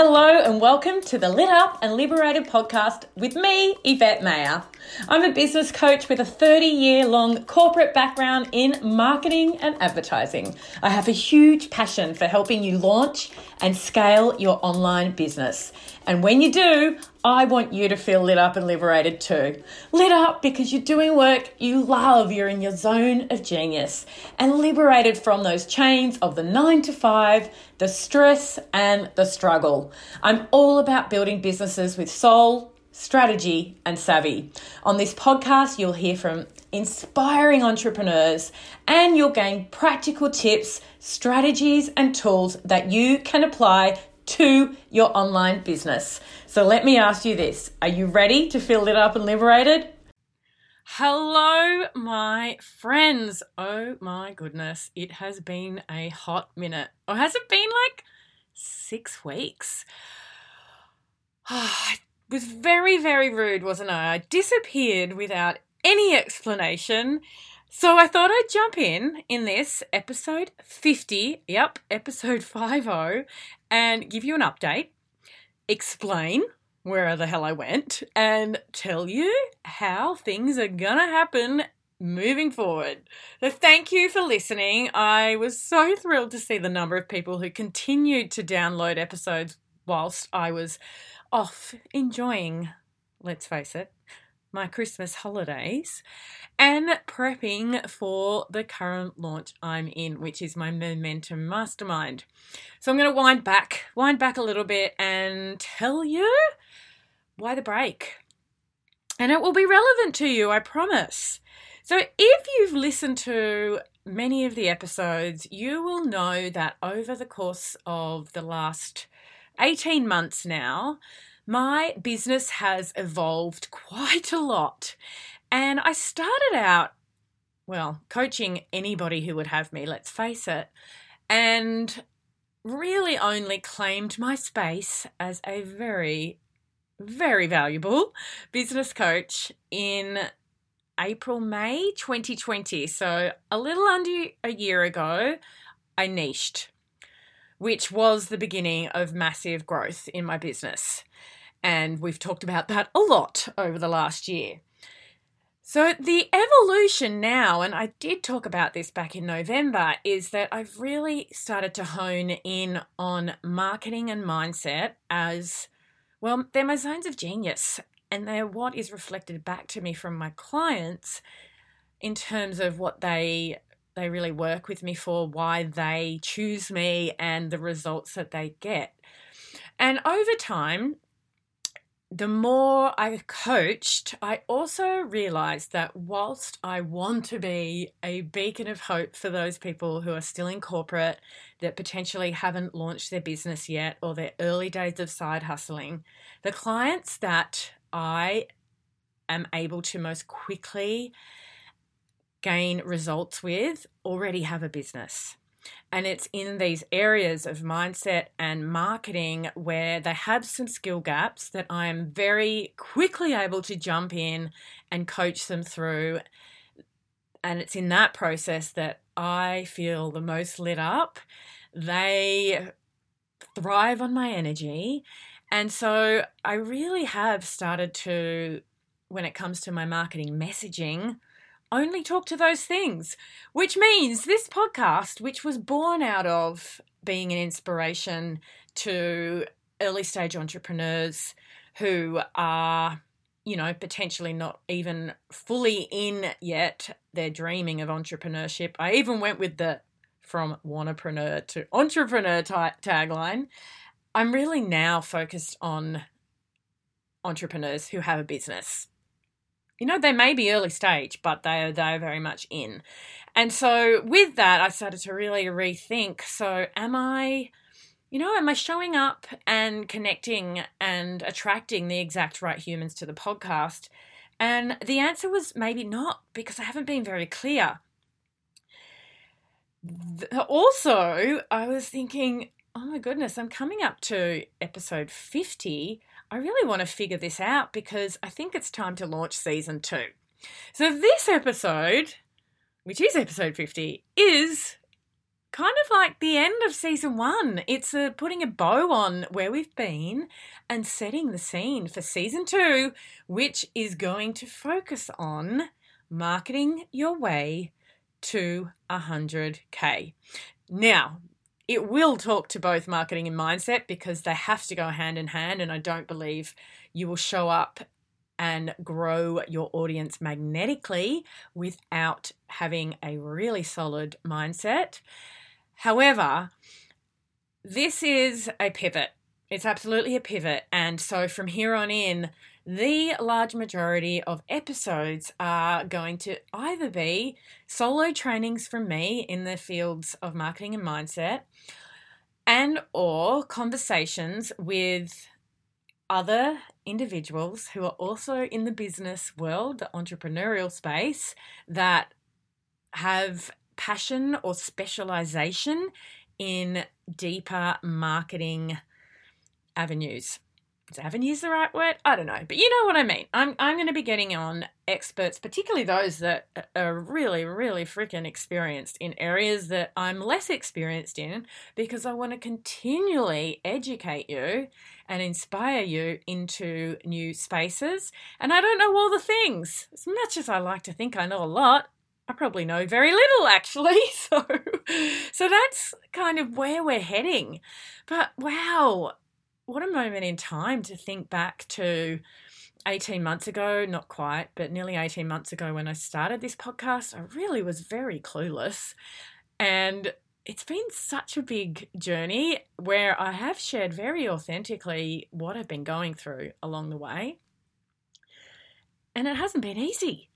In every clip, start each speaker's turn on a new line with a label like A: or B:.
A: Hello and welcome to the Lit Up and Liberated podcast with me, Yvette Mayer. I'm a business coach with a 30 year long corporate background in marketing and advertising. I have a huge passion for helping you launch and scale your online business. And when you do, I want you to feel lit up and liberated too. Lit up because you're doing work you love, you're in your zone of genius, and liberated from those chains of the nine to five, the stress, and the struggle. I'm all about building businesses with soul, strategy, and savvy. On this podcast, you'll hear from inspiring entrepreneurs and you'll gain practical tips, strategies, and tools that you can apply to your online business. So let me ask you this Are you ready to feel lit up and liberated? Hello, my friends. Oh my goodness, it has been a hot minute. Or has it been like six weeks? I was very, very rude, wasn't I? I disappeared without any explanation. So I thought I'd jump in in this episode 50, yep, episode 50, and give you an update, explain where the hell I went, and tell you how things are gonna happen moving forward. So thank you for listening. I was so thrilled to see the number of people who continued to download episodes whilst I was off enjoying, let's face it, my Christmas holidays and prepping for the current launch I'm in, which is my Momentum Mastermind. So I'm going to wind back, wind back a little bit and tell you why the break. And it will be relevant to you, I promise. So if you've listened to many of the episodes, you will know that over the course of the last 18 months now, my business has evolved quite a lot. And I started out, well, coaching anybody who would have me, let's face it, and really only claimed my space as a very, very valuable business coach in April, May 2020. So a little under a year ago, I niched, which was the beginning of massive growth in my business. And we've talked about that a lot over the last year. So, the evolution now, and I did talk about this back in November, is that I've really started to hone in on marketing and mindset as well, they're my zones of genius, and they're what is reflected back to me from my clients in terms of what they they really work with me for, why they choose me, and the results that they get. And over time, the more I coached, I also realized that whilst I want to be a beacon of hope for those people who are still in corporate that potentially haven't launched their business yet or their early days of side hustling, the clients that I am able to most quickly gain results with already have a business. And it's in these areas of mindset and marketing where they have some skill gaps that I am very quickly able to jump in and coach them through. And it's in that process that I feel the most lit up. They thrive on my energy. And so I really have started to, when it comes to my marketing messaging, only talk to those things, which means this podcast, which was born out of being an inspiration to early stage entrepreneurs who are, you know, potentially not even fully in yet, they're dreaming of entrepreneurship. I even went with the from wannapreneur to entrepreneur tagline. I'm really now focused on entrepreneurs who have a business you know, they may be early stage, but they are, they are very much in. And so with that, I started to really rethink. So am I, you know, am I showing up and connecting and attracting the exact right humans to the podcast? And the answer was maybe not because I haven't been very clear. Also, I was thinking, oh my goodness, I'm coming up to episode 50 I really want to figure this out because I think it's time to launch season two. So, this episode, which is episode 50, is kind of like the end of season one. It's a, putting a bow on where we've been and setting the scene for season two, which is going to focus on marketing your way to 100K. Now, it will talk to both marketing and mindset because they have to go hand in hand, and I don't believe you will show up and grow your audience magnetically without having a really solid mindset. However, this is a pivot. It's absolutely a pivot. And so from here on in, the large majority of episodes are going to either be solo trainings from me in the fields of marketing and mindset and or conversations with other individuals who are also in the business world, the entrepreneurial space that have passion or specialization in deeper marketing avenues. Is avenues the right word? I don't know, but you know what I mean. I'm I'm going to be getting on experts, particularly those that are really, really freaking experienced in areas that I'm less experienced in, because I want to continually educate you and inspire you into new spaces. And I don't know all the things. As much as I like to think I know a lot, I probably know very little actually. So so that's kind of where we're heading. But wow, what a moment in time to think back to 18 months ago, not quite, but nearly 18 months ago when I started this podcast. I really was very clueless. And it's been such a big journey where I have shared very authentically what I've been going through along the way. And it hasn't been easy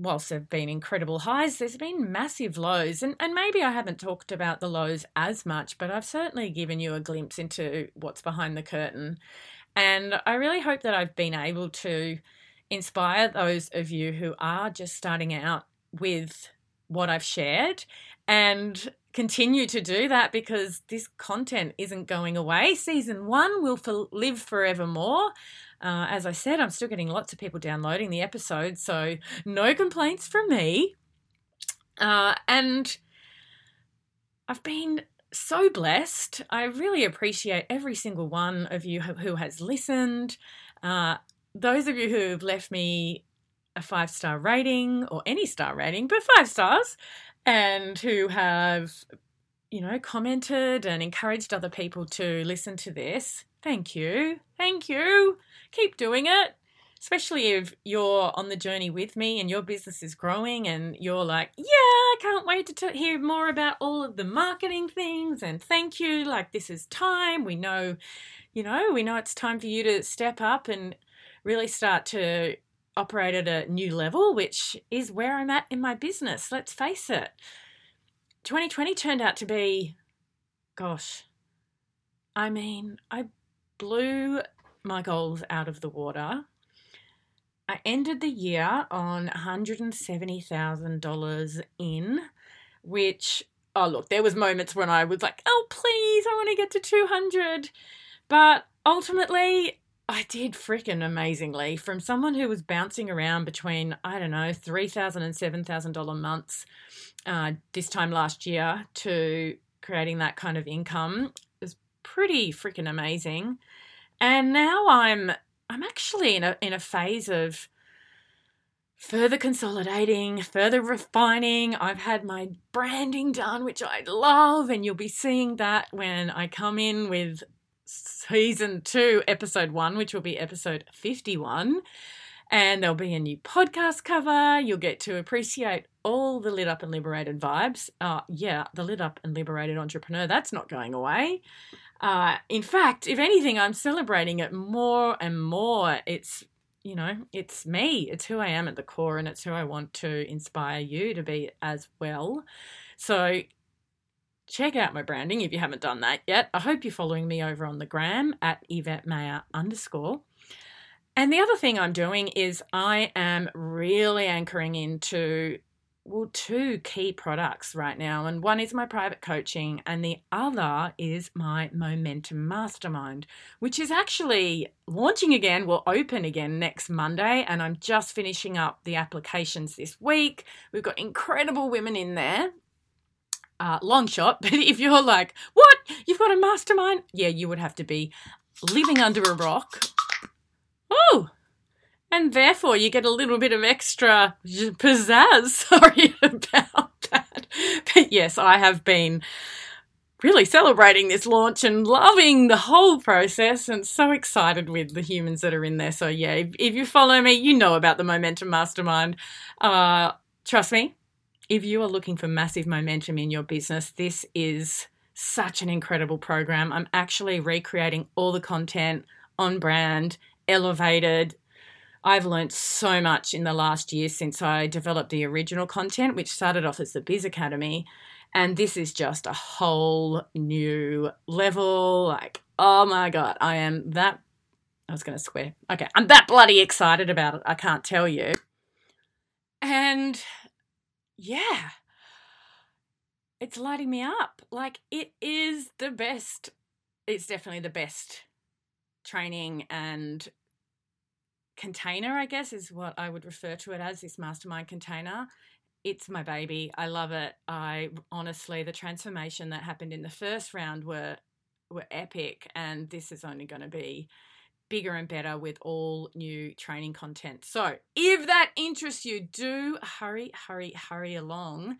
A: whilst there have been incredible highs, there's been massive lows. And, and maybe I haven't talked about the lows as much, but I've certainly given you a glimpse into what's behind the curtain. And I really hope that I've been able to inspire those of you who are just starting out with what I've shared and continue to do that because this content isn't going away. Season one will for, live forevermore. Uh, as I said, I'm still getting lots of people downloading the episode, so no complaints from me. Uh, and I've been so blessed. I really appreciate every single one of you who has listened. Uh, those of you who have left me a five star rating or any star rating, but five stars, and who have, you know, commented and encouraged other people to listen to this. Thank you. Thank you. Keep doing it. Especially if you're on the journey with me and your business is growing and you're like, yeah, I can't wait to t- hear more about all of the marketing things and thank you. Like, this is time. We know, you know, we know it's time for you to step up and really start to operate at a new level, which is where I'm at in my business. Let's face it. 2020 turned out to be, gosh, I mean, I blew my goals out of the water. I ended the year on $170,000 in, which, oh, look, there was moments when I was like, oh, please, I want to get to 200. But ultimately, I did freaking amazingly from someone who was bouncing around between, I don't know, $3,000 and $7,000 months uh, this time last year to creating that kind of income. It was pretty freaking amazing. And now I'm I'm actually in a in a phase of further consolidating, further refining. I've had my branding done, which I love, and you'll be seeing that when I come in with season two, episode one, which will be episode 51. And there'll be a new podcast cover. You'll get to appreciate all the lit up and liberated vibes. Uh, yeah, the lit up and liberated entrepreneur, that's not going away. Uh, in fact, if anything, I'm celebrating it more and more. It's, you know, it's me. It's who I am at the core, and it's who I want to inspire you to be as well. So check out my branding if you haven't done that yet. I hope you're following me over on the gram at Yvette Mayer underscore. And the other thing I'm doing is I am really anchoring into well two key products right now and one is my private coaching and the other is my momentum mastermind which is actually launching again will open again next monday and i'm just finishing up the applications this week we've got incredible women in there uh, long shot. But if you're like, what? You've got a mastermind? Yeah, you would have to be living under a rock. Oh, and therefore you get a little bit of extra pizzazz. Sorry about that. But yes, I have been really celebrating this launch and loving the whole process and so excited with the humans that are in there. So, yeah, if, if you follow me, you know about the Momentum Mastermind. Uh, trust me, if you are looking for massive momentum in your business, this is such an incredible program. I'm actually recreating all the content on brand, elevated. I've learned so much in the last year since I developed the original content, which started off as the Biz Academy. And this is just a whole new level. Like, oh my God, I am that. I was going to swear. Okay, I'm that bloody excited about it. I can't tell you. And yeah, it's lighting me up. Like, it is the best. It's definitely the best training and container, I guess, is what I would refer to it as this mastermind container it's my baby. I love it. I honestly, the transformation that happened in the first round were were epic, and this is only going to be bigger and better with all new training content. So, if that interests you, do hurry, hurry, hurry along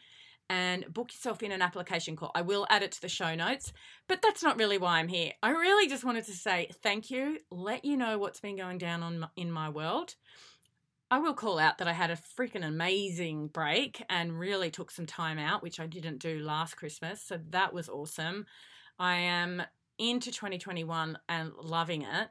A: and book yourself in an application call. I will add it to the show notes, but that's not really why I'm here. I really just wanted to say thank you, let you know what's been going down on in my world. I will call out that I had a freaking amazing break and really took some time out, which I didn't do last Christmas. So that was awesome. I am into 2021 and loving it.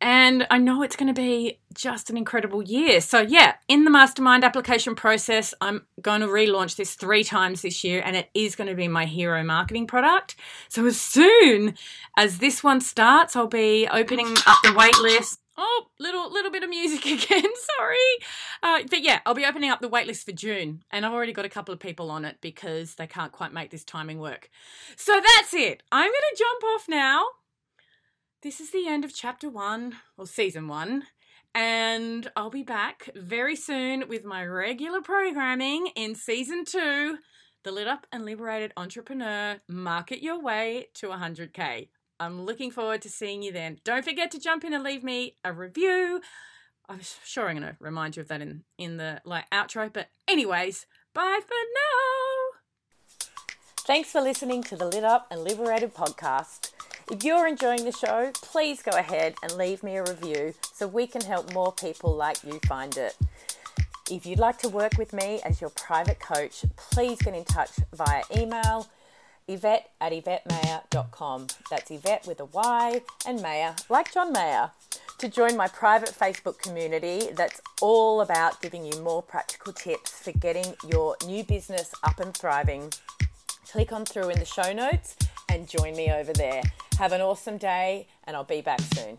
A: And I know it's going to be just an incredible year. So, yeah, in the mastermind application process, I'm going to relaunch this three times this year, and it is going to be my hero marketing product. So, as soon as this one starts, I'll be opening up the waitlist Oh, little little bit of music again. Sorry, uh, but yeah, I'll be opening up the waitlist for June, and I've already got a couple of people on it because they can't quite make this timing work. So that's it. I'm going to jump off now. This is the end of chapter one or season one, and I'll be back very soon with my regular programming in season two. The Lit Up and Liberated Entrepreneur Market Your Way to 100K. I'm looking forward to seeing you then. Don't forget to jump in and leave me a review. I'm sure I'm going to remind you of that in in the like outro, but anyways, bye for now. Thanks for listening to the Lit Up and Liberated podcast. If you're enjoying the show, please go ahead and leave me a review so we can help more people like you find it. If you'd like to work with me as your private coach, please get in touch via email Yvette at YvetteMayer.com. That's Yvette with a Y and Mayer, like John Mayer. To join my private Facebook community that's all about giving you more practical tips for getting your new business up and thriving. Click on through in the show notes and join me over there. Have an awesome day, and I'll be back soon.